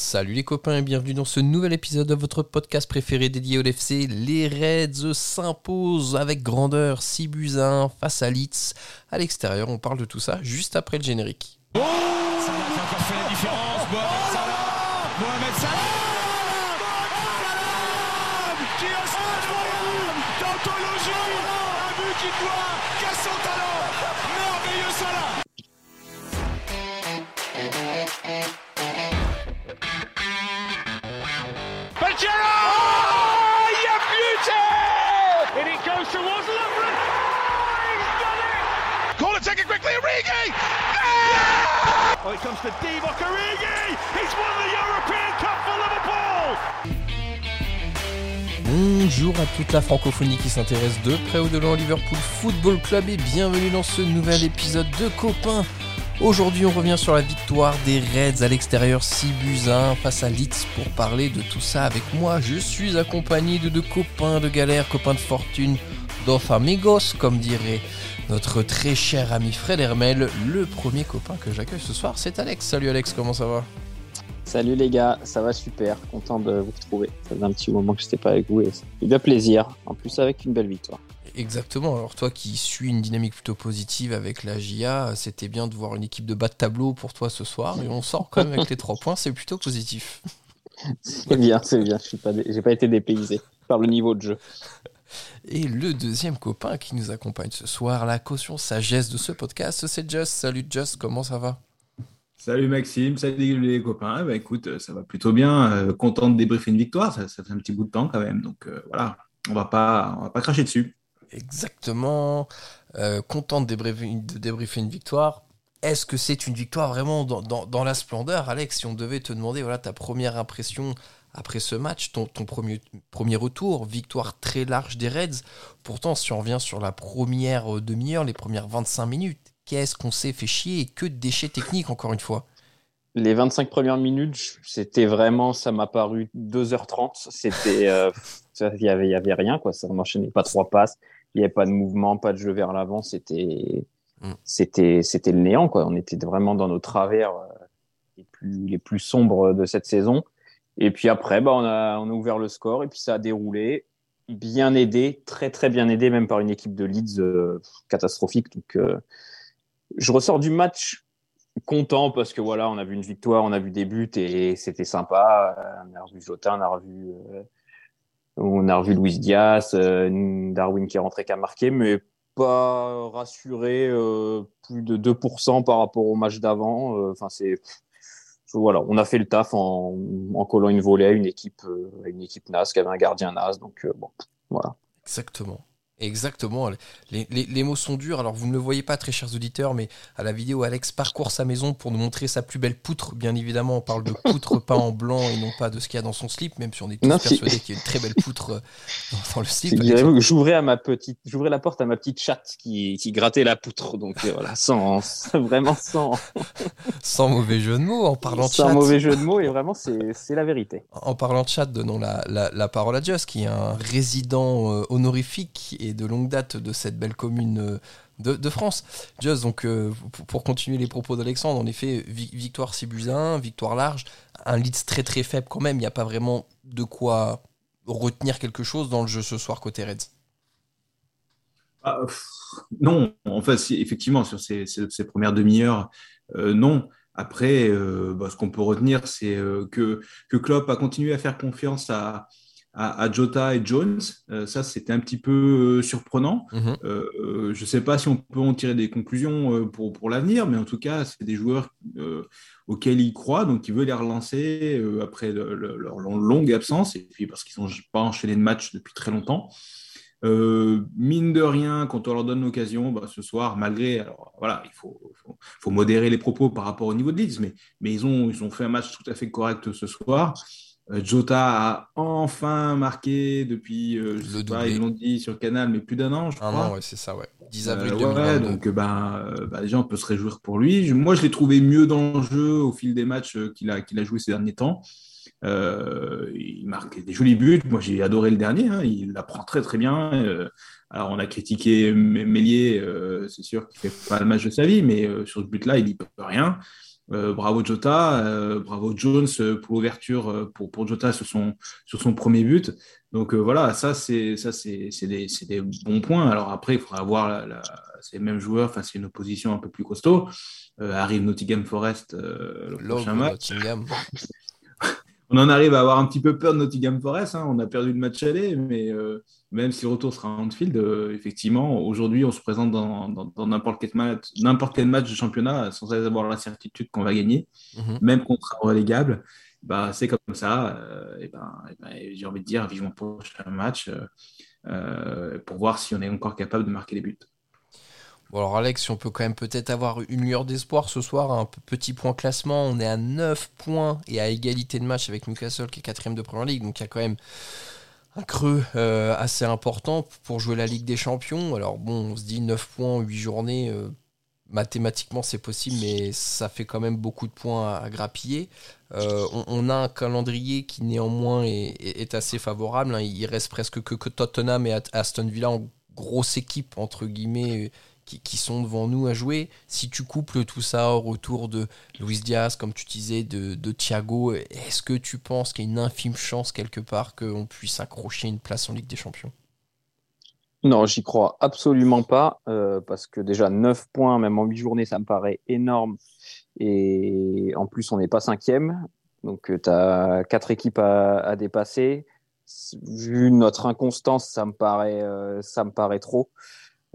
Salut les copains et bienvenue dans ce nouvel épisode de votre podcast préféré dédié au LFC. Les Reds s'imposent avec grandeur 6 buts à 1 face à Leeds. À l'extérieur, on parle de tout ça juste après le générique. Oh Salah qui a encore fait la différence. Mohamed Salah Mohamed Salah Qui a incroyable D'anthologie Un but qui doit casse son talent Bonjour à toute la francophonie qui s'intéresse de près ou de loin au Liverpool Football Club et bienvenue dans ce nouvel épisode de Copains. Aujourd'hui, on revient sur la victoire des Reds à l'extérieur 6 buts à 1 face à Leeds pour parler de tout ça avec moi. Je suis accompagné de deux copains de galère, copains de fortune, dos amigos, comme dirait notre très cher ami Fred Hermel. Le premier copain que j'accueille ce soir, c'est Alex. Salut Alex, comment ça va? Salut les gars, ça va super, content de vous retrouver. Ça faisait un petit moment que je n'étais pas avec vous et c'est de plaisir, en plus avec une belle victoire. Exactement, alors toi qui suis une dynamique plutôt positive avec la GIA, c'était bien de voir une équipe de bas de tableau pour toi ce soir et on sort quand même avec les trois points, c'est plutôt positif. C'est bien, c'est bien, je n'ai pas, dé- j'ai pas été dépaysé par le niveau de jeu. Et le deuxième copain qui nous accompagne ce soir, la caution sagesse de ce podcast, c'est Just. Salut Just, comment ça va? Salut Maxime, salut les copains. Bah, écoute, ça va plutôt bien. Euh, content de débriefer une victoire. Ça, ça fait un petit bout de temps quand même. Donc euh, voilà, on va pas, on va pas cracher dessus. Exactement. Euh, content de débriefer, de débriefer une victoire. Est-ce que c'est une victoire vraiment dans, dans- dans la splendeur, Alex? Si on devait te demander voilà, ta première impression après ce match, ton, ton premier, premier retour, victoire très large des Reds. Pourtant, si on revient sur la première euh, demi-heure, les premières 25 minutes, qu'est-ce qu'on s'est fait chier et que de déchets techniques, encore une fois? Les 25 premières minutes, c'était vraiment, ça m'a paru 2h30. C'était, euh, il y avait, il y avait rien quoi. Ça n'enchaînait pas trois passes. Il n'y avait pas de mouvement, pas de jeu vers l'avant. C'était, Mm. c'était, c'était le néant quoi. On était vraiment dans nos travers euh, les plus, les plus sombres de cette saison. Et puis après, bah, on a, ouvert le score et puis ça a déroulé. Bien aidé, très très bien aidé, même par une équipe de Leeds euh, catastrophique. Donc, euh, je ressors du match content parce que voilà, on a vu une victoire, on a vu des buts et c'était sympa. Euh, On a revu Jota, on a revu, euh, on a revu Luis Diaz, Darwin qui est rentré, qui a marqué, mais pas rassuré plus de 2% par rapport au match d'avant. Enfin, c'est voilà, on a fait le taf en, en collant une volée à une équipe, euh, à une équipe NAS qui avait un gardien NAS. Donc euh, bon, voilà. Exactement. Exactement. Les, les- les mots sont durs. Alors, vous ne le voyez pas, très chers auditeurs, mais à la vidéo, Alex parcourt sa maison pour nous montrer sa plus belle poutre. Bien évidemment, on parle de poutre peint en blanc et non pas de ce qu'il y a dans son slip, même si on est tous Non, si- persuadés qu'il y a une très belle poutre euh, dans, dans le slip. J'ouvrais à ma petite, j'ouvrais la porte à ma petite chatte qui, qui grattait la poutre. Donc euh, voilà, sans, vraiment sans, Sans mauvais jeu de mots, en parlant de sans chat. mauvais jeu de mots. Et vraiment, c'est c'est la vérité. En parlant de chat, donnons la, la- la parole à Just, qui est un résident euh, honorifique et de longue date de cette belle commune euh, de, France. Just, donc, euh, pour, continuer les propos d'Alexandre, en effet, vi- victoire 6 buts à 1, victoire large, un Leeds très très faible quand même, il n'y a pas vraiment de quoi retenir quelque chose dans le jeu ce soir côté Reds. Ah, non, en fait, effectivement, sur ces, premières demi-heures, euh, non. Après, bah, ce qu'on peut retenir, c'est que, que Klopp a continué à faire confiance à, à, à Jota et Jones. Euh, ça, c'était un petit peu euh, surprenant. Mhm. Euh, euh, je ne sais pas si on peut en tirer des conclusions pour, pour l'avenir, mais en tout cas, c'est des joueurs auxquels il croit, donc il veut les relancer après le- le- leur longue absence, et puis parce qu'ils n'ont pas enchaîné de match depuis très longtemps. Euh, mine de rien, quand on leur donne l'occasion, bah, ce soir, malgré, alors voilà, il faut, faut, faut modérer les propos par rapport au niveau de Leeds, mais, mais ils, ont, ils ont fait un match tout à fait correct ce soir. Euh, Jota a enfin marqué depuis, euh, je Le sais pas, ils l'ont dit sur Canal, mais plus d'un an, je Un crois. an, ouais, c'est ça, ouais. 10 Euh, avril ouais, 2022. donc bah, bah, déjà on peut se réjouir pour lui. Moi je l'ai trouvé mieux dans le jeu au fil des matchs euh, qu'il a, qu'il a joué ces derniers temps. Euh, il marque des jolis buts. Moi j'ai adoré le dernier. hein. Il apprend très très bien. Alors on a critiqué Mélier, c'est sûr qu'il fait pas le match de sa vie, mais sur ce but-là il n'y peut rien. Bravo Jota, bravo Jones pour l'ouverture pour, pour Jota sur son, sur son premier but. Donc voilà, ça c'est ça c'est des, des, bons points. Alors après, il faudra voir la, ces mêmes joueurs face à une opposition un peu plus costaud. arrive Nottingham Forest le prochain match. On en arrive à avoir un petit peu peur de Nottingham Forest. Hein. On a perdu le match aller, mais euh, même si le retour sera en Anfield, euh, effectivement, aujourd'hui, on se présente dans n'importe quel, match, quel match de championnat sans avoir la certitude qu'on va gagner, mhm. même contre un relégable. Bah, c'est comme ça. Euh, et ben, ben, j'ai envie de dire vivement le prochain match pour voir si on est encore capable de marquer les buts. Bon alors Alex, on peut quand même peut-être avoir une lueur d'espoir ce soir, un petit point classement, on est à 9 points et à égalité de match avec Newcastle qui est quatrième de Premier League, donc il y a quand même un creux euh, assez important pour jouer la Ligue des Champions. Alors bon, on se dit 9 points, 8 journées, euh, mathématiquement c'est possible, mais ça fait quand même beaucoup de points à, grappiller. Euh, on, a un calendrier qui néanmoins est, assez favorable, hein. il reste presque que, que Tottenham et Aston Villa en grosse équipe, entre guillemets, qui, sont devant nous à jouer. Si tu couples tout ça au retour de Luis Diaz, comme tu disais, de, de Thiago, est-ce que tu penses qu'il y a une infime chance quelque part qu'on puisse accrocher une place en Ligue des Champions? Non, j'y crois absolument pas, euh, parce que déjà 9 points, même en 8 journées, ça me paraît énorme. Et en plus, on n'est pas cinquième, donc tu as 4 équipes à, dépasser. Vu notre inconstance, ça me paraît, euh, ça me paraît trop.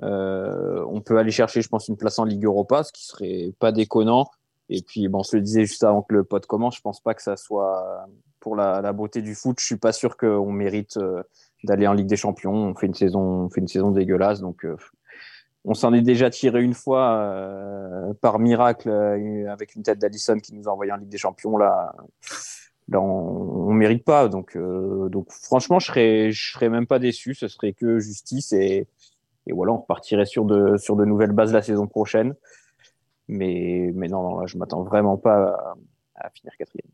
Euh, on peut aller chercher, je pense, une place en Ligue Europa, ce qui serait pas déconnant. Et puis, bon, on se le disait juste avant que le pod commence, je pense pas que ça soit pour la, beauté du foot. Je suis pas sûr qu'on mérite euh, d'aller en Ligue des Champions. On fait une saison, on fait une saison dégueulasse, donc euh, on s'en est déjà tiré une fois par miracle avec une tête d'Allison qui nous a envoyé en Ligue des Champions. Là, là on, ne mérite pas. Donc, donc franchement, je serais, je serais même pas déçu. Ce serait que justice et et voilà, on repartirait sur de, sur de nouvelles bases la saison prochaine. Mais, mais non, non là, je m'attends vraiment pas à, finir quatrième.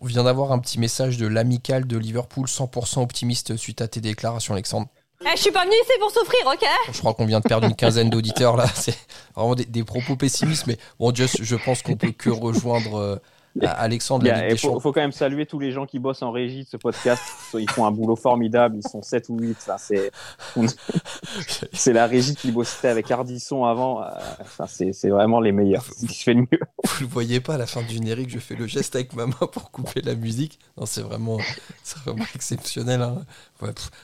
On vient d'avoir un petit message de l'amical de Liverpool, 100% optimiste suite à tes déclarations, Alexandre. Eh, je suis pas venu ici pour souffrir, ok? Je crois qu'on vient de perdre une quinzaine d'auditeurs là. C'est vraiment des, propos pessimistes, mais bon, just, je pense qu'on peut que rejoindre euh, Alexandre. Il faut, quand même saluer tous les gens qui bossent en régie de ce podcast. Ils font un boulot formidable. Ils sont 7 ou 8. c'est la régie qui bossait avec Ardisson avant. Enfin, c'est vraiment les meilleurs. C'est ce qui fait le mieux. Vous ne voyez pas à la fin du générique, je fais le geste avec ma main pour couper la musique. Non, c'est vraiment, vraiment exceptionnel. Hein.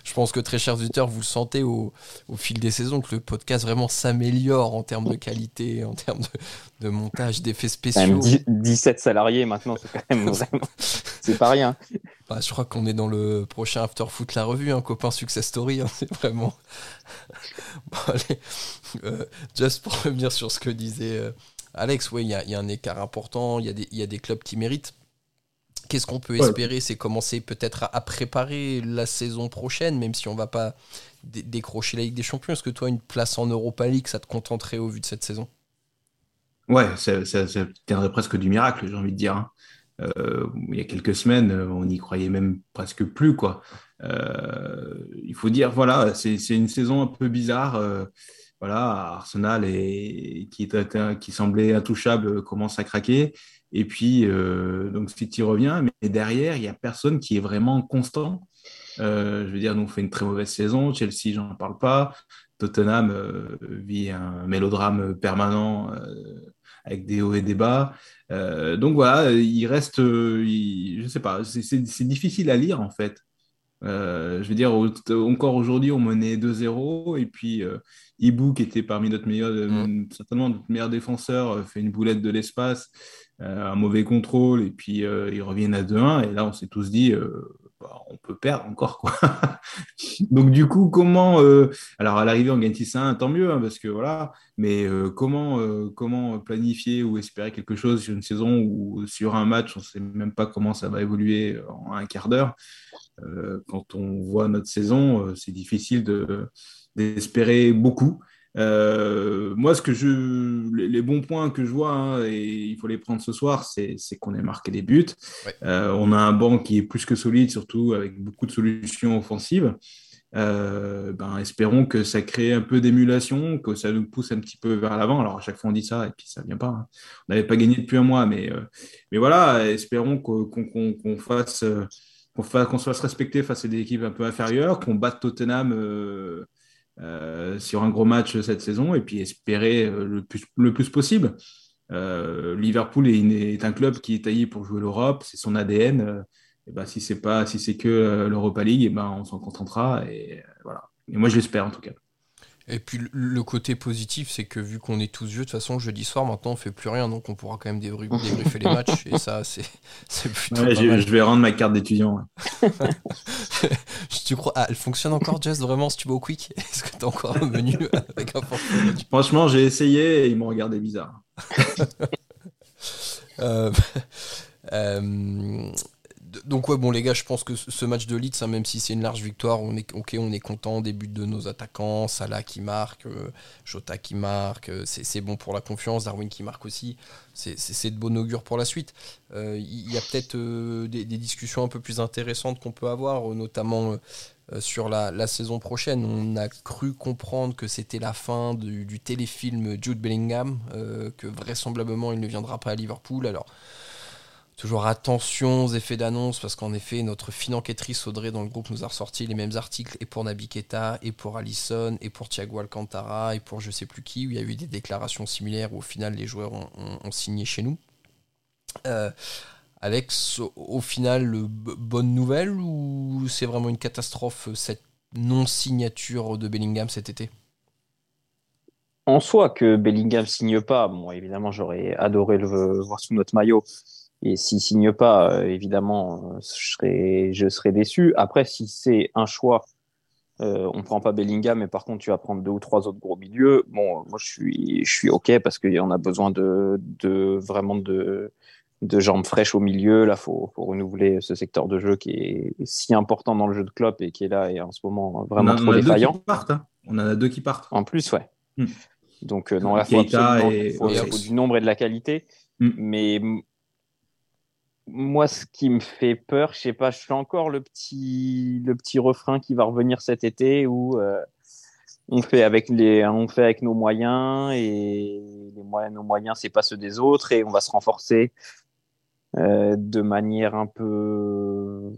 je pense que très chers auditeurs, vous le sentez au, au, fil des saisons que le podcast vraiment s'améliore en termes de qualité, en termes de, de montage, d'effets spéciaux. 17 salariés maintenant, c'est quand même c'est pas rien. Bah, je crois qu'on est dans le prochain After Foot la revue, un hein, copain success story, hein, c'est vraiment. Euh, just pour revenir sur ce que disait euh, Alex, oui, il y, a un écart important, il y, y, a des clubs qui méritent. Qu'est-ce qu'on peut espérer C'est commencer peut-être à, préparer la saison prochaine, même si on va pas décrocher la Ligue des Champions. Est-ce que toi, une place en Europa League, ça te contenterait au vu de cette saison? Ouais, ça, ça, tiendrait presque du miracle, j'ai envie de dire. Hein. Euh, il y a quelques semaines, on n'y croyait même presque plus. Quoi. Euh, il faut dire, voilà, c'est une saison un peu bizarre. Euh, voilà, Arsenal qui semblait intouchable commence à craquer. Et puis, donc City revient, mais derrière, il n'y a personne qui est vraiment constant. je veux dire, nous, on fait une très mauvaise saison. Chelsea, j'en parle pas. Tottenham vit un mélodrame permanent avec des hauts et des bas. Euh, donc voilà, il reste, euh, je sais pas, c'est difficile à lire en fait. Euh, je veux dire, encore aujourd'hui, on menait 2-0 et puis Ibu, qui était parmi notre meilleur, mm. certainement notre meilleur défenseur, fait une boulette de l'espace, un mauvais contrôle et puis ils reviennent à 2-1 et là, on s'est tous dit, bah, on peut perdre encore. Quoi. Donc, du coup, comment. Euh, alors, à l'arrivée, on gagne 6-1, tant mieux, hein, parce que voilà. Mais euh, comment, euh, comment planifier ou espérer quelque chose sur une saison ou sur un match, on ne sait même pas comment ça va évoluer en un quart d'heure. quand on voit notre saison, c'est difficile d'espérer beaucoup. Euh, moi, ce que je, les, bons points que je vois, hein, et il faut les prendre ce soir, c'est qu'on ait marqué des buts. Euh, on a un banc qui est plus que solide, surtout avec beaucoup de solutions offensives. Euh, ben, espérons que ça crée un peu d'émulation, que ça nous pousse un petit peu vers l'avant. Alors à chaque fois on dit ça et puis ça vient pas. Hein. On n'avait pas gagné depuis un mois, mais, euh, mais voilà, espérons qu'on fasse qu'on qu'on se fasse respecter face à des équipes un peu inférieures, qu'on batte Tottenham sur un gros match cette saison et puis espérer le plus, le plus possible. Liverpool est, un club qui est taillé pour jouer l'Europe, c'est son ADN. Et ben, si c'est pas si c'est que euh, l'Europa League, et ben, on s'en contentera. Et euh, voilà. Et moi, je l'espère en tout cas. Et puis le côté positif, c'est que vu qu'on est tous vieux, de toute façon, jeudi soir, maintenant, on fait plus rien, donc on pourra quand même débriefer les matchs. Et ça, c'est plutôt. Ouais, je, vais rendre ma carte d'étudiant. tu crois ah, Elle fonctionne encore, Jess, vraiment, si tu vas au Quick? Est-ce que tu as encore un menu avec un Franchement, j'ai essayé et ils m'ont regardé bizarre. euh, euh, donc ouais bon les gars je pense que ce match de Leeds hein, même si c'est une large victoire on est on est content des buts de nos attaquants Salah qui marque euh, Jota qui marque euh, c'est bon pour la confiance Darwin qui marque aussi c'est de bon augure pour la suite. Euh, il y a peut-être des, discussions un peu plus intéressantes qu'on peut avoir notamment sur la, saison prochaine. On a cru comprendre que c'était la fin du, du, téléfilm Jude Bellingham que vraisemblablement il ne viendra pas à Liverpool. Alors Toujours attention aux effets d'annonce parce qu'en effet, notre fine enquêtrice Audrey dans le groupe nous a ressorti les mêmes articles et pour Naby Keita, et pour Allison, et pour Thiago Alcantara, et pour je sais plus qui, où il y a eu des déclarations similaires où au final les joueurs ont, signé chez nous. Euh, Alex, au final, bonne nouvelle ou c'est vraiment une catastrophe cette non-signature de Bellingham cet été? En soi, que Bellingham signe pas, bon, évidemment, j'aurais adoré le voir sous notre maillot. Et s'il signe pas, euh, évidemment, euh, je serais, je serais déçu. Après, si c'est un choix, euh, on prend pas Bellingham, mais par contre, tu vas prendre deux ou trois autres gros milieux. Bon, moi, je suis, je suis OK parce qu'il y en a besoin de, de vraiment de, de jambes fraîches au milieu. Là, faut, faut renouveler ce secteur de jeu qui est si important dans le jeu de Klopp et qui est là et en ce moment vraiment trop défaillant. Partent, hein. On en a deux qui partent. En plus, ouais. Hmm. Donc, non, là, faut, et... faut, faut, du nombre et de la qualité. Hmm. Mais moi, ce qui me fait peur, je sais pas, je fais encore le petit, le petit refrain qui va revenir cet été où euh, on fait avec les, on fait avec nos moyens et les moyens, nos moyens, c'est pas ceux des autres et on va se renforcer euh, de manière un peu,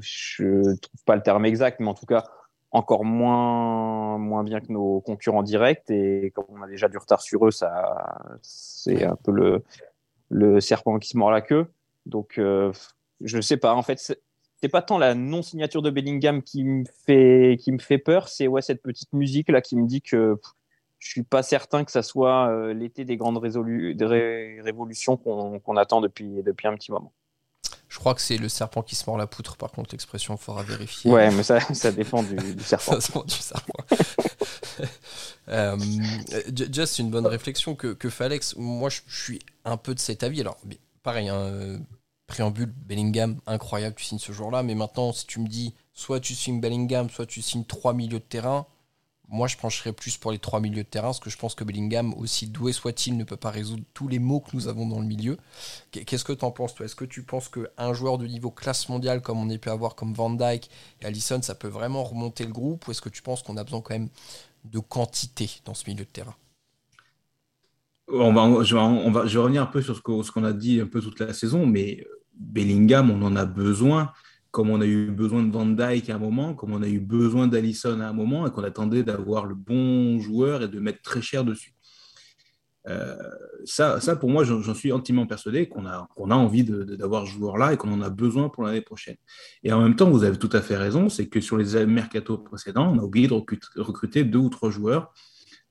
je trouve pas le terme exact, mais en tout cas encore moins, moins bien que nos concurrents directs et comme on a déjà du retard sur eux, ça, c'est un peu le, le serpent qui se mord la queue. Donc, euh, je ne sais pas. En fait, c'est pas tant la non-signature de Bellingham qui me fait, qui me fait peur, c'est ouais, cette petite musique là qui me dit que je suis pas certain que ça soit euh, l'été des grandes révolutions qu'on attend depuis, depuis un petit moment. Je crois que c'est le serpent qui se mord la poutre, par contre, l'expression, il faudra vérifier. Ouais, mais ça, ça dépend du, serpent. ça dépend du serpent. euh, just une bonne réflexion que, que fait Alex. Moi, je suis un peu de cet avis. Alors, pareil, hein, euh, préambule, Bellingham, incroyable, tu signes ce jour-là. Mais maintenant, si tu me dis, soit tu signes Bellingham, soit tu signes trois milieux de terrain, moi je pencherais plus pour les trois milieux de terrain, parce que je pense que Bellingham, aussi doué soit-il, ne peut pas résoudre tous les maux que nous avons dans le milieu. Qu'est-ce que tu en penses, toi? Est-ce que tu penses qu'un joueur de niveau classe mondiale, comme on est pu avoir comme Van Dyke et Allison, ça peut vraiment remonter le groupe Ou est-ce que tu penses qu'on a besoin quand même de quantité dans ce milieu de terrain? On va, je, vais, revenir un peu sur ce qu'on a dit un peu toute la saison, mais Bellingham, on en a besoin, comme on a eu besoin de Van Dyke à un moment, comme on a eu besoin d'Allison à un moment, et qu'on attendait d'avoir le bon joueur et de mettre très cher dessus. Euh, ça, ça, pour moi, j'en suis intimement persuadé qu'on a, a envie d'avoir ce joueur-là et qu'on en a besoin pour l'année prochaine. Et en même temps, vous avez tout à fait raison, c'est que sur les mercato précédents, on a oublié de recruter deux ou trois joueurs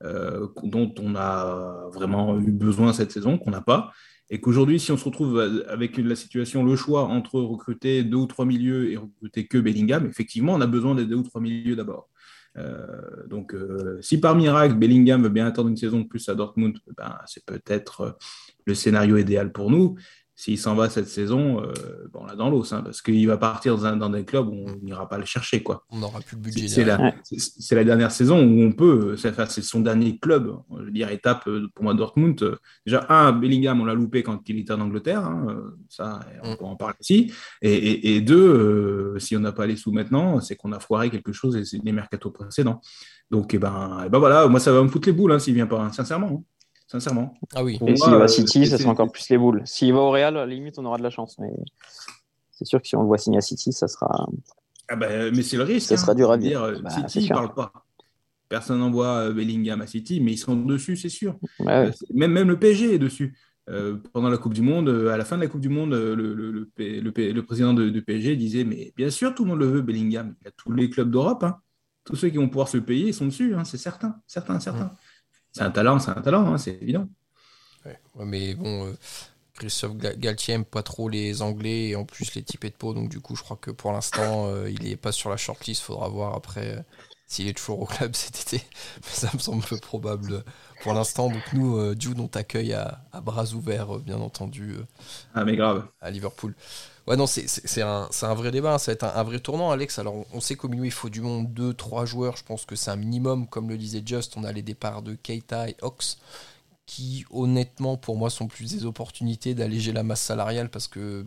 dont on a vraiment eu besoin cette saison, qu'on n'a pas. Et qu'aujourd'hui, si on se retrouve avec la situation, le choix entre recruter deux ou trois milieux et recruter que Bellingham, effectivement, on a besoin des deux ou trois milieux d'abord. Euh, donc, euh, si par miracle, Bellingham veut bien attendre une saison de plus à Dortmund, ben, c'est peut-être le scénario idéal pour nous. S'il s'en va cette saison, euh, bon, là dans l'os, hein, parce qu'il va partir dans, un, dans, des clubs où on n'ira pas le chercher. Quoi. On n'aura plus le budget. C'est la, la, dernière saison où on peut, c'est son dernier club, je veux dire, étape euh, pour moi Dortmund. Euh, déjà, un, Bellingham, on l'a loupé quand il était en Angleterre, hein, ça, on mm. peut en parler ici. Et, et, et deux, euh, si on n'a pas les sous maintenant, c'est qu'on a foiré quelque chose et c'est les mercato précédents. Donc, eh ben, eh ben voilà, moi, ça va me foutre les boules hein, s'il vient pas, sincèrement sincèrement. Ah oui. et s'il va à City, ça sera encore plus les boules. S'il va au Real, à la limite, on aura de la chance. Mais c'est sûr que si on le voit signer à City, ça sera. Ah bah, mais c'est le risque. Ça sera dur à dire. Bah, City, ne parle pas. Personne n'envoie euh, Bellingham à City, mais ils seront dessus, c'est sûr. Euh, même, même le PSG est dessus. Euh, pendant la Coupe du Monde, à la fin de la Coupe du Monde, le, le, le, le président de, de, PSG disait Mais bien sûr, tout le monde le veut, Bellingham. Il y a tous les clubs d'Europe. Hein. Tous ceux qui vont pouvoir se payer sont dessus, hein, c'est certain, certain, certain c'est un talent, c'est un talent, hein, c'est évident. Ouais, mais bon, euh, Christophe Galtier aime pas trop les Anglais et en plus les types de peau, donc du coup, je crois que pour l'instant, euh, il n'est pas sur la shortlist. Faudra voir après euh, s'il est toujours au club cet été. Mais ça me semble peu probable pour l'instant. Donc nous, Jude, on t'accueille à, à, bras ouverts, bien entendu. ah, mais grave. À Liverpool. Ouais, non, c'est un, un, vrai débat, ça va être un, vrai tournant, Alex. Alors, on sait qu'au milieu, il faut du monde, 2, 3 joueurs. Je pense que c'est un minimum, comme le disait Just. On a les départs de Keita et Ox, qui, honnêtement, pour moi, sont plus des opportunités d'alléger la masse salariale parce que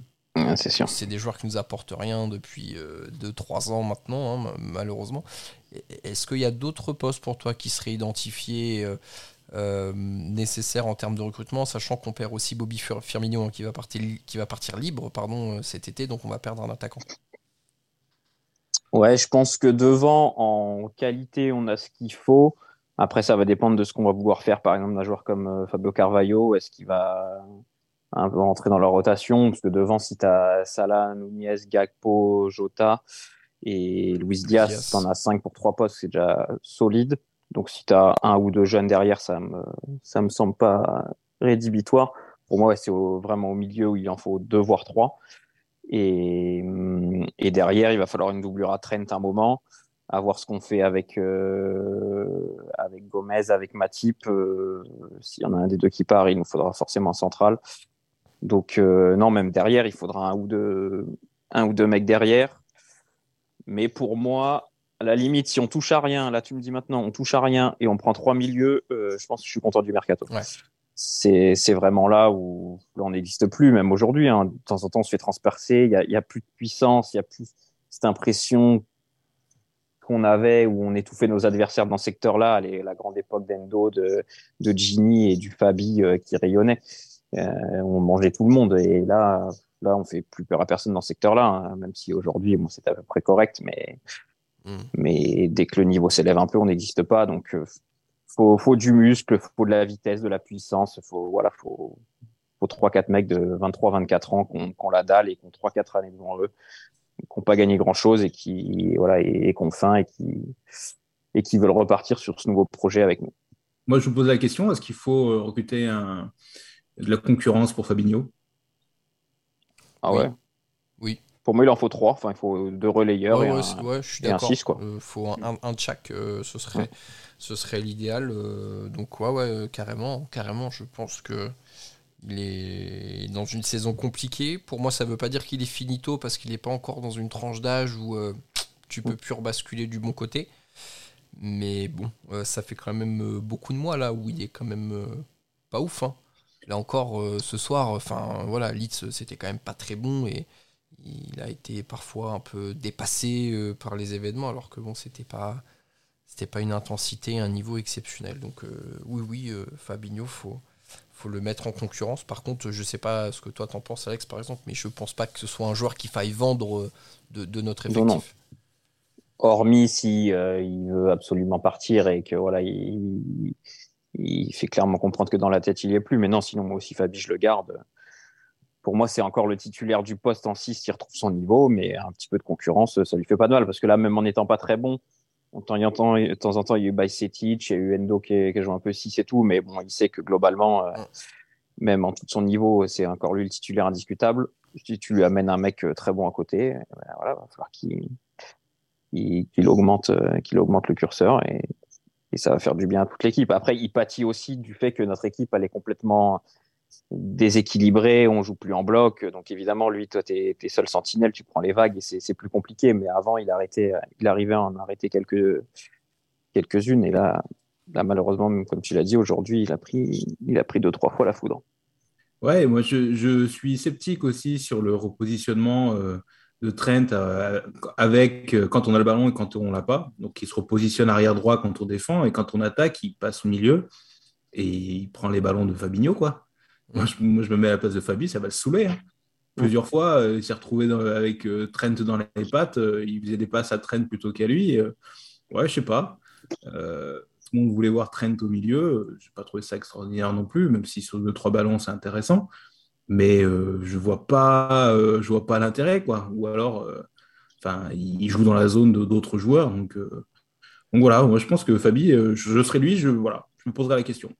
c'est des joueurs qui nous apportent rien depuis 2-3 euh, ans maintenant, hein, malheureusement. Est-ce qu'il y a d'autres postes pour toi qui seraient identifiés euh, nécessaire en termes de recrutement, sachant qu'on perd aussi Bobby Firmino hein, qui, va partir, qui va partir libre pardon, euh, cet été, donc on va perdre un attaquant. Ouais, je pense que devant, en qualité, on a ce qu'il faut. Après, ça va dépendre de ce qu'on va vouloir faire, par exemple, d'un joueur comme euh, Fabio Carvalho. Est-ce qu'il va un peu rentrer dans la rotation? Parce que devant, si tu as Salah, Nunez, Gagpo, Jota et Luis Diaz, tu en as 5 pour 3 postes, c'est déjà solide. Donc si tu as un ou deux jeunes derrière, ça me, ça me semble pas rédhibitoire. Pour moi, c'est vraiment au milieu où il en faut deux voire trois. Et, derrière, il va falloir une doublure à Trent un moment, à voir ce qu'on fait avec, euh, Gomez, avec Matip. Euh, s'il y en a un des deux qui part, il nous faudra forcément un central. Donc euh, non, même derrière, il faudra un ou deux, un ou deux mecs derrière. Mais pour moi, à la limite, si on touche à rien, là tu me dis maintenant, on touche à rien et on prend trois milieux, euh, je pense que je suis content du mercato. C'est vraiment là où on n'existe plus, même aujourd'hui. Hein. De temps en temps, on se fait transpercer, il n'y a, a, plus de puissance, il y a plus cette impression qu'on avait où on étouffait nos adversaires dans ce secteur-là, la grande époque d'Endo, de, de Gini et du Fabi euh, qui rayonnait. Euh, on mangeait tout le monde et là, là, on fait plus peur à personne dans ce secteur-là, hein. même si aujourd'hui, bon, c'est à peu près correct, mais Mm. Mais dès que le niveau s'élève un peu, on n'existe pas. Donc, euh, faut, faut du muscle, faut de la vitesse, de la puissance. Faut, voilà, faut, faut 3-4 mecs de 23-24 ans qui ont, la dalle et qui ont 3-4 années devant eux, qui n'ont pas gagné grand chose et qui, voilà, et, et qui ont faim et qui, et qui veulent repartir sur ce nouveau projet avec nous. Moi, je vous pose la question est-ce qu'il faut euh, recruter un, de la concurrence pour Fabinho? Ah ouais? Oui. Pour moi, il en faut trois. Enfin, il faut deux relayeurs et, un, ouais, je suis et six. Il euh, faut un, un, de chaque. Euh, ce serait, ce serait l'idéal. Euh, donc, ouais, ouais, carrément, carrément. Je pense que il est dans une saison compliquée. Pour moi, ça ne veut pas dire qu'il est finito parce qu'il n'est pas encore dans une tranche d'âge où tu peux plus rebasculer du bon côté. Mais bon, ça fait quand même beaucoup de mois là où il est quand même pas ouf. Hein. Là encore, ce soir, enfin voilà, Leeds, c'était quand même pas très bon et il a été parfois un peu dépassé euh, par les événements, alors que bon, c'était pas c'était pas une intensité, un niveau exceptionnel. Donc euh, oui, oui, euh, Fabinho, faut faut le mettre en concurrence. Par contre, je sais pas ce que toi t'en penses, Alex, par exemple, mais je pense pas que ce soit un joueur qui faille vendre de, notre effectif. Hormis si il veut absolument partir et que voilà, il, il, fait clairement comprendre que dans la tête il y est plus. Mais non, sinon moi aussi Fabi, je le garde pour moi, c'est encore le titulaire du poste en 6 qui retrouve son niveau, mais un petit peu de concurrence, ça lui fait pas de mal, parce que là, même en n'étant pas très bon, de temps en temps, de temps, en temps il y a eu Bajcetic, il y a eu Endo qui, qui joue un peu 6 et tout, mais bon, il sait que globalement, euh, même en tout son niveau, c'est encore lui le titulaire indiscutable. Si tu lui amènes un mec euh, très bon à côté, ben voilà, va falloir qu'il augmente, euh, qu'il augmente le curseur et, et ça va faire du bien à toute l'équipe. Après, il pâtit aussi du fait que notre équipe, elle est complètement déséquilibré, on joue plus en bloc. Donc évidemment, lui, toi, tu es, seul sentinelle, tu prends les vagues et c'est plus compliqué. Mais avant, il, arrêtait, il arrivait à en arrêter quelques, quelques-unes. Et là, là, malheureusement, comme tu l'as dit, aujourd'hui, il, a pris, il a pris deux, trois fois la foudre. Ouais, moi, je, je suis sceptique aussi sur le repositionnement euh, de Trent euh, avec euh, quand on a le ballon et quand on l'a pas. Donc, il se repositionne arrière droit quand on défend et quand on attaque, il passe au milieu et il prend les ballons de Fabinho, quoi. Moi je, me mets à la place de Fabi, ça va le saouler. Hein. Plusieurs fois, euh, il s'est retrouvé avec euh, Trent dans les pattes. Euh, il faisait des passes à Trent plutôt qu'à lui. ouais, je sais pas. tout le monde voulait voir Trent au milieu. Je n'ai pas trouvé ça extraordinaire non plus, même si sur deux, trois ballons, c'est intéressant. Mais je vois pas, je vois pas l'intérêt, quoi. Ou alors, enfin, il joue dans la zone d'autres joueurs. Donc, donc voilà, moi je pense que Fabi, je, je serais lui, je, voilà, je me poserai la question.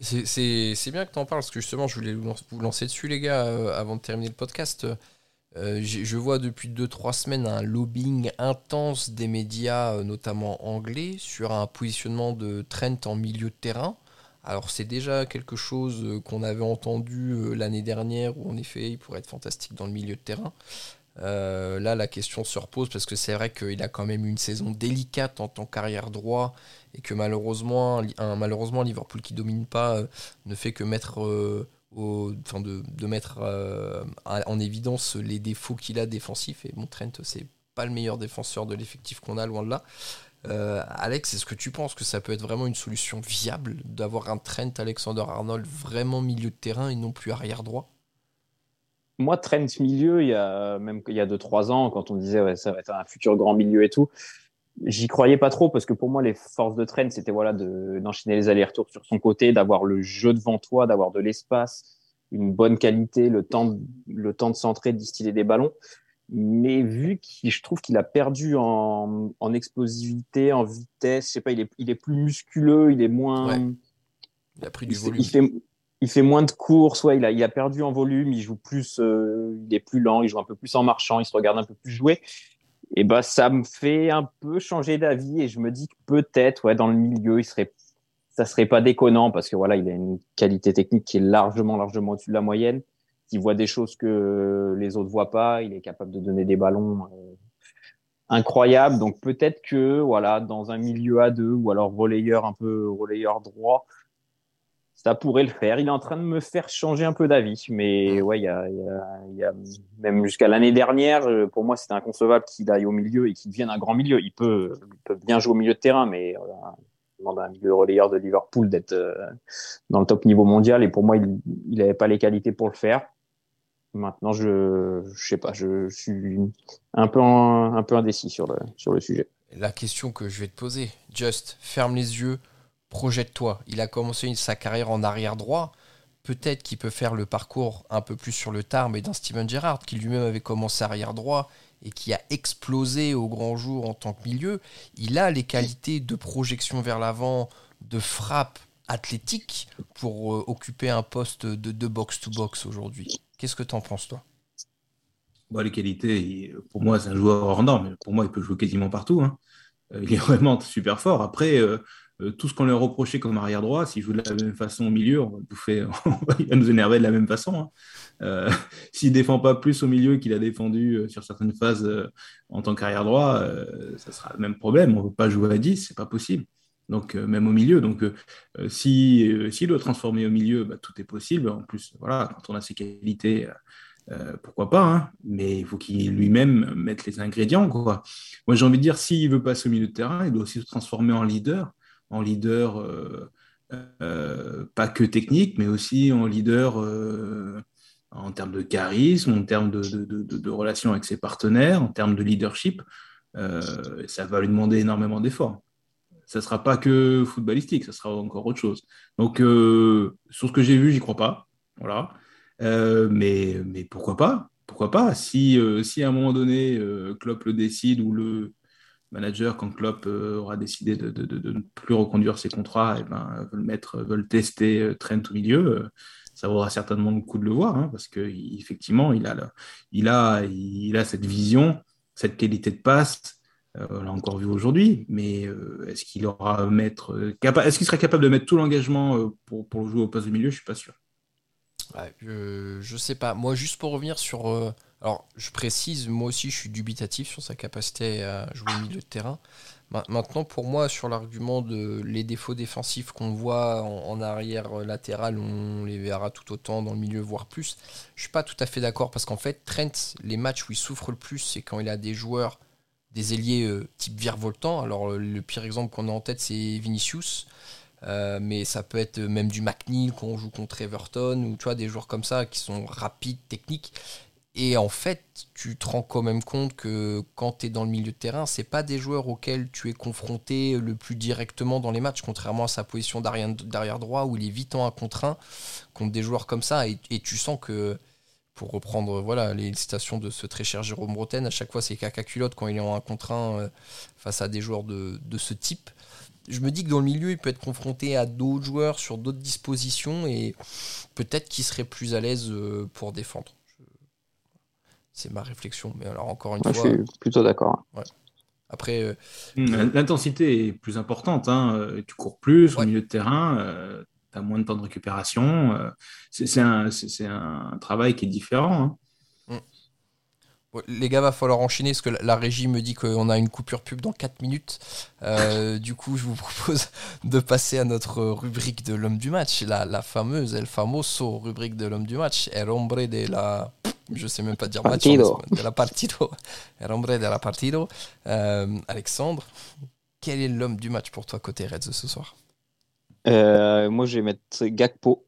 C'est bien que tu en parles, parce que justement, je voulais vous lancer dessus, les gars, euh, avant de terminer le podcast. Euh, je vois depuis 2-3 semaines un lobbying intense des médias, euh, notamment anglais, sur un positionnement de Trent en milieu de terrain. Alors c'est déjà quelque chose qu'on avait entendu l'année dernière, où en effet il pourrait être fantastique dans le milieu de terrain. là la question se repose parce que c'est vrai qu'il a quand même une saison délicate en tant qu'arrière droit et que malheureusement, un, malheureusement Liverpool qui domine pas euh, ne fait que mettre, euh, euh, en évidence les défauts qu'il a défensifs. Et bon, Trent, c'est pas le meilleur défenseur de l'effectif qu'on a, loin de là. Alex, est-ce que tu penses que ça peut être vraiment une solution viable d'avoir un Trent Alexander Arnold vraiment milieu de terrain et non plus arrière droit? Moi, Trent milieu, il y a même il y a 2-3 ans, quand on disait ouais, ça va être un futur grand milieu et tout, j'y croyais pas trop parce que pour moi les forces de traîne c'était voilà d'enchaîner les allers-retours sur son côté d'avoir le jeu devant toi d'avoir de l'espace une bonne qualité le temps le temps de centrer de distiller des ballons. Mais vu qu'il je trouve qu'il a perdu en, en, explosivité en vitesse je sais pas il est, il est plus musculeux il est moins il a pris du volume. il fait, il fait moins de courses ouais il a, il a perdu en volume il joue plus euh, il est plus lent il joue un peu plus en marchant il se regarde un peu plus jouer et bah, ça me fait un peu changer d'avis et je me dis que peut-être, ouais, dans le milieu, il serait, ça serait pas déconnant parce que voilà, il a une qualité technique qui est largement, largement au-dessus de la moyenne. Il voit des choses que les autres voient pas. Il est capable de donner des ballons euh, incroyables. Donc peut-être que voilà, dans un milieu à deux ou alors relayeur un peu relayeur droit, ça pourrait le faire. Il est en train de me faire changer un peu d'avis. Mais ouais, il y a, y a, même jusqu'à l'année dernière, euh, pour moi, c'était inconcevable qu'il aille au milieu et qu'il devienne un grand milieu. Il peut, il peut bien jouer au milieu de terrain, mais on demande à un milieu relayeur de Liverpool d'être euh, dans le top niveau mondial. Et pour moi, il n'avait pas les qualités pour le faire. Maintenant, je, je sais pas, je, suis un peu, un peu indécis sur le, sur le sujet. La question que je vais te poser, Just, ferme les yeux projette-toi. Il a commencé sa carrière en arrière droit. Peut-être qu'il peut faire le parcours un peu plus sur le tard, mais d'un Steven Gerrard, qui lui-même avait commencé arrière droit et qui a explosé au grand jour en tant que milieu. Il a les qualités de projection vers l'avant, de frappe athlétique pour euh, occuper un poste de box-to-box aujourd'hui. Qu'est-ce que tu en penses, toi? Les qualités, pour moi, c'est un joueur hors norme. Pour moi, il peut jouer quasiment partout. Hein. Euh, il est vraiment super fort. Après, euh, tout ce qu'on lui a reproché comme arrière droit, s'il joue de la même façon au milieu, on va il va nous énerver de la même façon. Hein. Euh, s'il défend pas plus au milieu qu'il a défendu euh, sur certaines phases en tant qu'arrière droit, ça sera le même problème. On ne peut pas jouer à 10, c'est pas possible. Donc, même au milieu. Donc, s'il si, doit transformer au milieu, bah, tout est possible. En plus, voilà, quand on a ses qualités, pourquoi pas, hein. mais il faut qu'il lui-même mette les ingrédients. Moi, j'ai envie de dire, s'il veut passer au milieu de terrain, il doit aussi se transformer en leader en leader, euh, euh, pas que technique, mais aussi en leader euh, en termes de charisme, en termes de, relations avec ses partenaires, en termes de leadership. ça va lui demander énormément d'efforts. Ça ne sera pas que footballistique, ça sera encore autre chose. Donc, sur ce que j'ai vu, j'y crois pas. Voilà. mais, mais pourquoi pas? Pourquoi pas? Si, si à un moment donné, Klopp le décide ou le, manager, quand Klopp euh, aura décidé de, ne plus reconduire ses contrats, et eh ben, veulent, mettre, veulent tester euh, Trent au milieu, euh, ça vaudra certainement le coup de le voir, hein, parce qu'effectivement, il, a, il, a, il a cette vision, cette qualité de passe. on l'a encore vu aujourd'hui, mais est-ce qu'il aura mettre est-ce qu'il sera capable de mettre tout l'engagement pour, pour jouer au poste de milieu? Je suis pas sûr. je, je, sais pas. Moi, juste pour revenir sur. Euh, alors, je précise, moi aussi, je suis dubitatif sur sa capacité à jouer au milieu de terrain. Maintenant, pour moi, sur l'argument de les défauts défensifs qu'on voit en, arrière latéral, on les verra tout autant dans le milieu, voire plus. Je suis pas tout à fait d'accord parce qu'en fait, Trent, les matchs où il souffre le plus, c'est quand il a des joueurs, des ailiers euh, type virevoltant. Alors, le pire exemple qu'on a en tête, c'est Vinicius. Euh, mais ça peut être même du McNeil quand on joue contre Everton, ou tu vois, des joueurs comme ça qui sont rapides, techniques. Et en fait, tu te rends quand même compte que quand tu es dans le milieu de terrain, c'est pas des joueurs auxquels tu es confronté le plus directement dans les matchs, contrairement à sa position d'arrière droit où il est vite en un contre un contre des joueurs comme ça. Et, tu sens que, pour reprendre voilà, les citations de ce très cher Jérôme Bretagne, à chaque fois c'est caca culotte quand il est en un contre un euh, face à des joueurs de, de ce type je me dis que dans le milieu, il peut être confronté à d'autres joueurs sur d'autres dispositions et peut-être qu'il serait plus à l'aise euh, pour défendre. C'est ma réflexion. Mais alors, encore une fois. Je suis plutôt d'accord. Après. Euh, hmm, l'intensité est plus importante. Hein. Euh, tu cours plus au milieu de terrain, tu as moins de temps de récupération. c'est un, un, travail qui est différent. Hein. Les gars, va falloir enchaîner parce que la régie me dit qu'on a une coupure pub dans 4 minutes. Euh, du coup, je vous propose de passer à notre rubrique de l'homme du match, la, fameuse, el famoso rubrique de l'homme du match, el hombre de la. Je sais même pas dire match. De la partido. El hombre de la partido. Euh, Alexandre, quel est l'homme du match pour toi côté Reds ce soir? Euh, Moi, je vais mettre Gakpo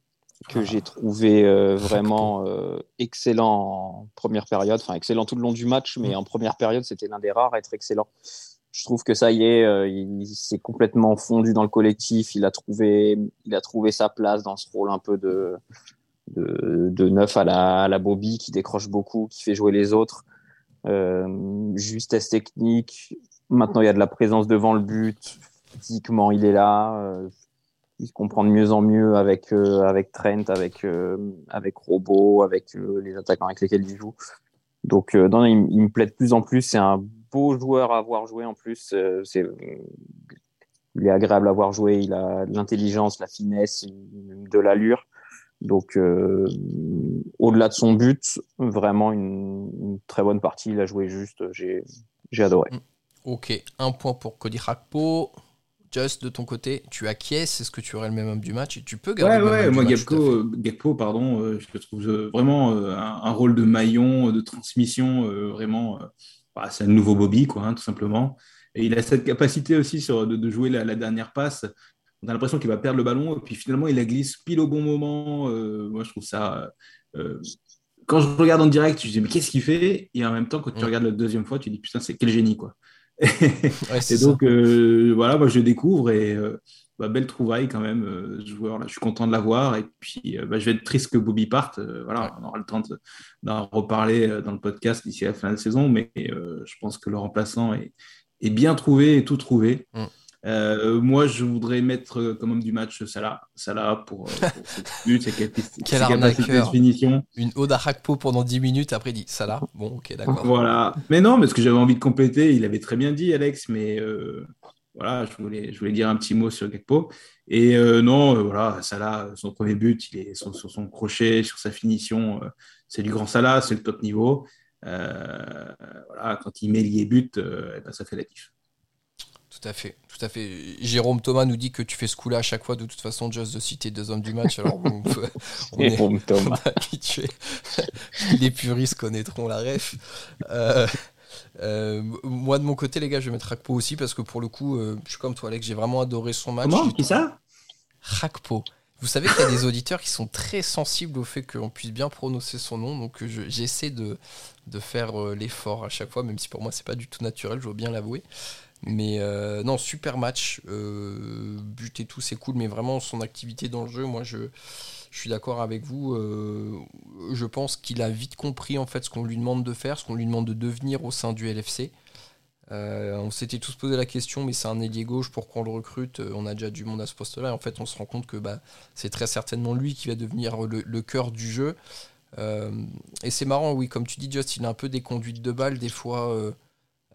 que j'ai trouvé euh, vraiment euh, excellent en première période, enfin excellent tout le long du match, mais mm. en première période, c'était l'un des rares à être excellent. Je trouve que ça y est, euh, il s'est complètement fondu dans le collectif, il a trouvé, il a trouvé sa place dans ce rôle un peu de, de, de neuf à la, à la Bobby qui décroche beaucoup, qui fait jouer les autres. justesse technique. Maintenant, il y a de la présence devant le but. Physiquement, il est là il se comprend de mieux en mieux avec, euh, avec Trent, avec, euh, avec Robo, avec euh, les attaquants avec lesquels il joue. Donc, non, il, me plaît de plus en plus. C'est un beau joueur à avoir joué en plus. c'est, il est agréable à voir jouer. Il a l'intelligence, la finesse, de l'allure. Donc, au-delà de son but, vraiment une, très bonne partie. Il a joué juste. J'ai, j'ai adoré. Ok, un point pour Cody Rakpo. Just de ton côté, tu acquiesces? Est-ce que tu aurais le même homme du match? Et tu peux garder Ouais, ouais, moi Gakpo, pardon, euh, je trouve euh, vraiment euh, un, rôle de maillon, de transmission, vraiment, bah, c'est un nouveau Bobby, quoi, hein, tout simplement. Et il a cette capacité aussi sur, de, jouer la, dernière passe. On a l'impression qu'il va perdre le ballon, et puis finalement, il la glisse pile au bon moment. moi, je trouve ça. quand je regarde en direct, je me dis, mais qu'est-ce qu'il fait? Et en même temps, quand tu mm. regardes la deuxième fois, tu dis, putain, c'est quel génie, quoi et donc, euh, voilà, moi, je découvre et euh, bah, belle trouvaille quand même, euh, joueur. Là, je suis content de l'avoir. Et puis, bah, je vais être triste que Bobby parte. voilà, on aura le temps d'en reparler dans le podcast d'ici la fin de la saison. Mais je pense que le remplaçant est, est bien trouvé et tout trouvé. Mm. Euh, moi, je voudrais mettre euh, comme homme du match Salah. Salah pour, euh, pour cette but, c'est Quel arnaqueur. finition. Une ode à Hakpo pendant 10 minutes, après il dit Salah. Bon, ok, d'accord. Voilà. Mais non, mais ce que j'avais envie de compléter, il avait très bien dit, Alex, mais voilà, je voulais, je voulais dire un petit mot sur Gakpo. Et non, voilà, Salah, son premier but, il est sur, son crochet, sur sa finition. c'est du grand Salah, c'est le top niveau. voilà, quand il met lié but, eh ben, ça fait la kiff. Tout à fait, tout à fait. Jérôme Thomas nous dit que tu fais ce coup-là à chaque fois, de toute façon, just de citer deux hommes du match. Alors, on, on est Thomas. habitué. les puristes connaîtront la ref. Euh, euh, moi, de mon côté, les gars, je vais mettre Rakpo aussi parce que pour le coup, euh, je suis comme toi, Alex, j'ai vraiment adoré son match. Comment Qui ça? Rakpo. Vous savez qu'il y a des auditeurs qui sont très sensibles au fait qu'on puisse bien prononcer son nom, donc j'essaie de, de faire l'effort à chaque fois, même si pour moi c'est pas du tout naturel, je dois bien l'avouer. Mais euh, non, super match. Euh, but et tout, c'est cool. Mais vraiment, son activité dans le jeu, moi, je, suis d'accord avec vous. Euh, je pense qu'il a vite compris en fait ce qu'on lui demande de faire, ce qu'on lui demande de devenir au sein du LFC. on s'était tous posé la question, mais c'est un ailier gauche, pourquoi on le recrute On a déjà du monde à ce poste-là. En fait, on se rend compte que bah, c'est très certainement lui qui va devenir le, le cœur du jeu. et c'est marrant, oui, comme tu dis, Just, il a un peu des conduites de balles, des fois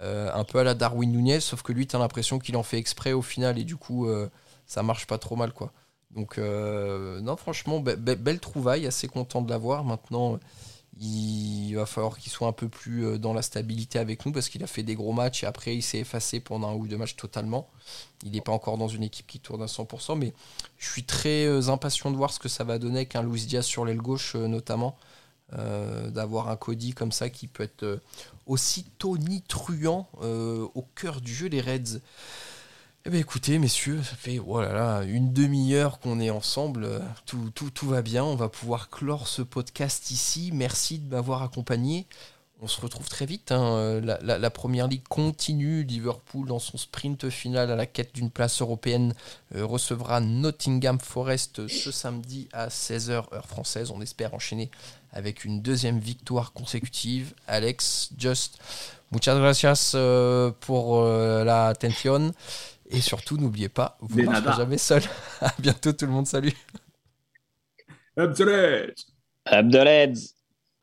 euh, un peu à la Darwin Nunez, sauf que lui, tu as l'impression qu'il en fait exprès au final, et du coup, euh, ça marche pas trop mal, quoi. Donc, non, franchement, belle trouvaille, assez content de l'avoir. Maintenant, il va falloir qu'il soit un peu plus dans la stabilité avec nous parce qu'il a fait des gros matchs et après il s'est effacé pendant un ou deux matchs totalement. Il n'est pas encore dans une équipe qui tourne à 100%, mais je suis très impatient de voir ce que ça va donner avec un Luis Diaz sur l'aile gauche notamment. Euh, d'avoir un Cody comme ça qui peut être euh, aussi tonitruant euh, au cœur du jeu, les Reds. Eh bien écoutez, messieurs, ça fait oh une demi-heure qu'on est ensemble, tout, tout, tout, va bien, on va pouvoir clore ce podcast ici. Merci de m'avoir accompagné. On se retrouve très vite. Hein. La, première ligue continue. Liverpool, dans son sprint final à la quête d'une place européenne, recevra Nottingham Forest ce samedi à 16h heure française. On espère enchaîner avec une deuxième victoire consécutive. Alex, Just, muchas gracias euh, pour euh, la attention. Et surtout, n'oubliez pas, vous ne serez jamais seul. à bientôt tout le monde, salut. Abdeleds. Abdeleds.